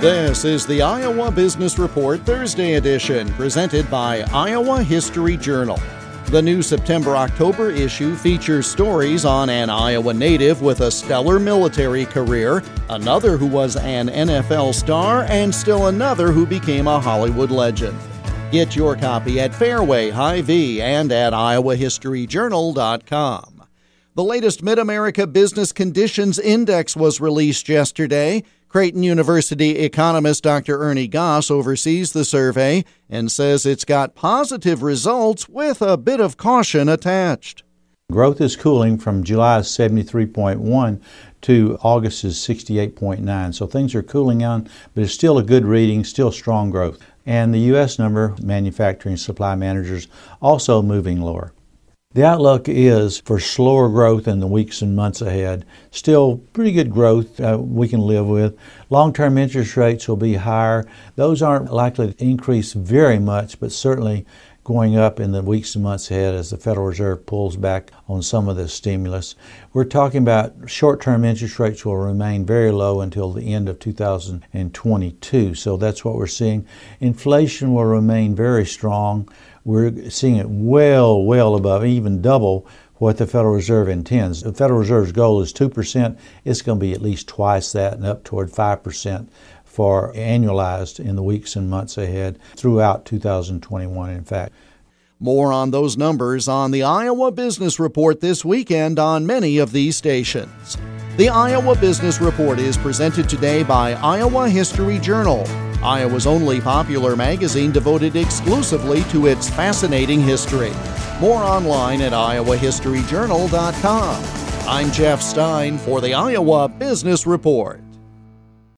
This is the Iowa Business Report Thursday edition, presented by Iowa History Journal. The new September October issue features stories on an Iowa native with a stellar military career, another who was an NFL star, and still another who became a Hollywood legend. Get your copy at Fareway, Hy-Vee, and at iowahistoryjournal.com. The latest Mid America Business Conditions Index was released yesterday. Creighton University economist Dr. Ernie Goss oversees the survey and says it's got positive results with a bit of caution attached. Growth is cooling from July's 73.1 to August's 68.9. So things are cooling down, but it's still a good reading, still strong growth. And the U.S. number, manufacturing supply managers, also moving lower. The outlook is for slower growth in the weeks and months ahead. Still pretty good growth uh, we can live with. Long term interest rates will be higher. Those aren't likely to increase very much, but certainly going up in the weeks and months ahead as the Federal Reserve pulls back on some of this stimulus. We're talking about short term interest rates will remain very low until the end of 2022. So that's what we're seeing. Inflation will remain very strong. We're seeing it well, well above, even double what the Federal Reserve intends. The Federal Reserve's goal is 2%. It's going to be at least twice that and up toward 5% for annualized in the weeks and months ahead throughout 2021, in fact. More on those numbers on the Iowa Business Report this weekend on many of these stations. The Iowa Business Report is presented today by Iowa History Journal. Iowa's only popular magazine devoted exclusively to its fascinating history. More online at iowahistoryjournal.com. I'm Jeff Stein for the Iowa Business Report.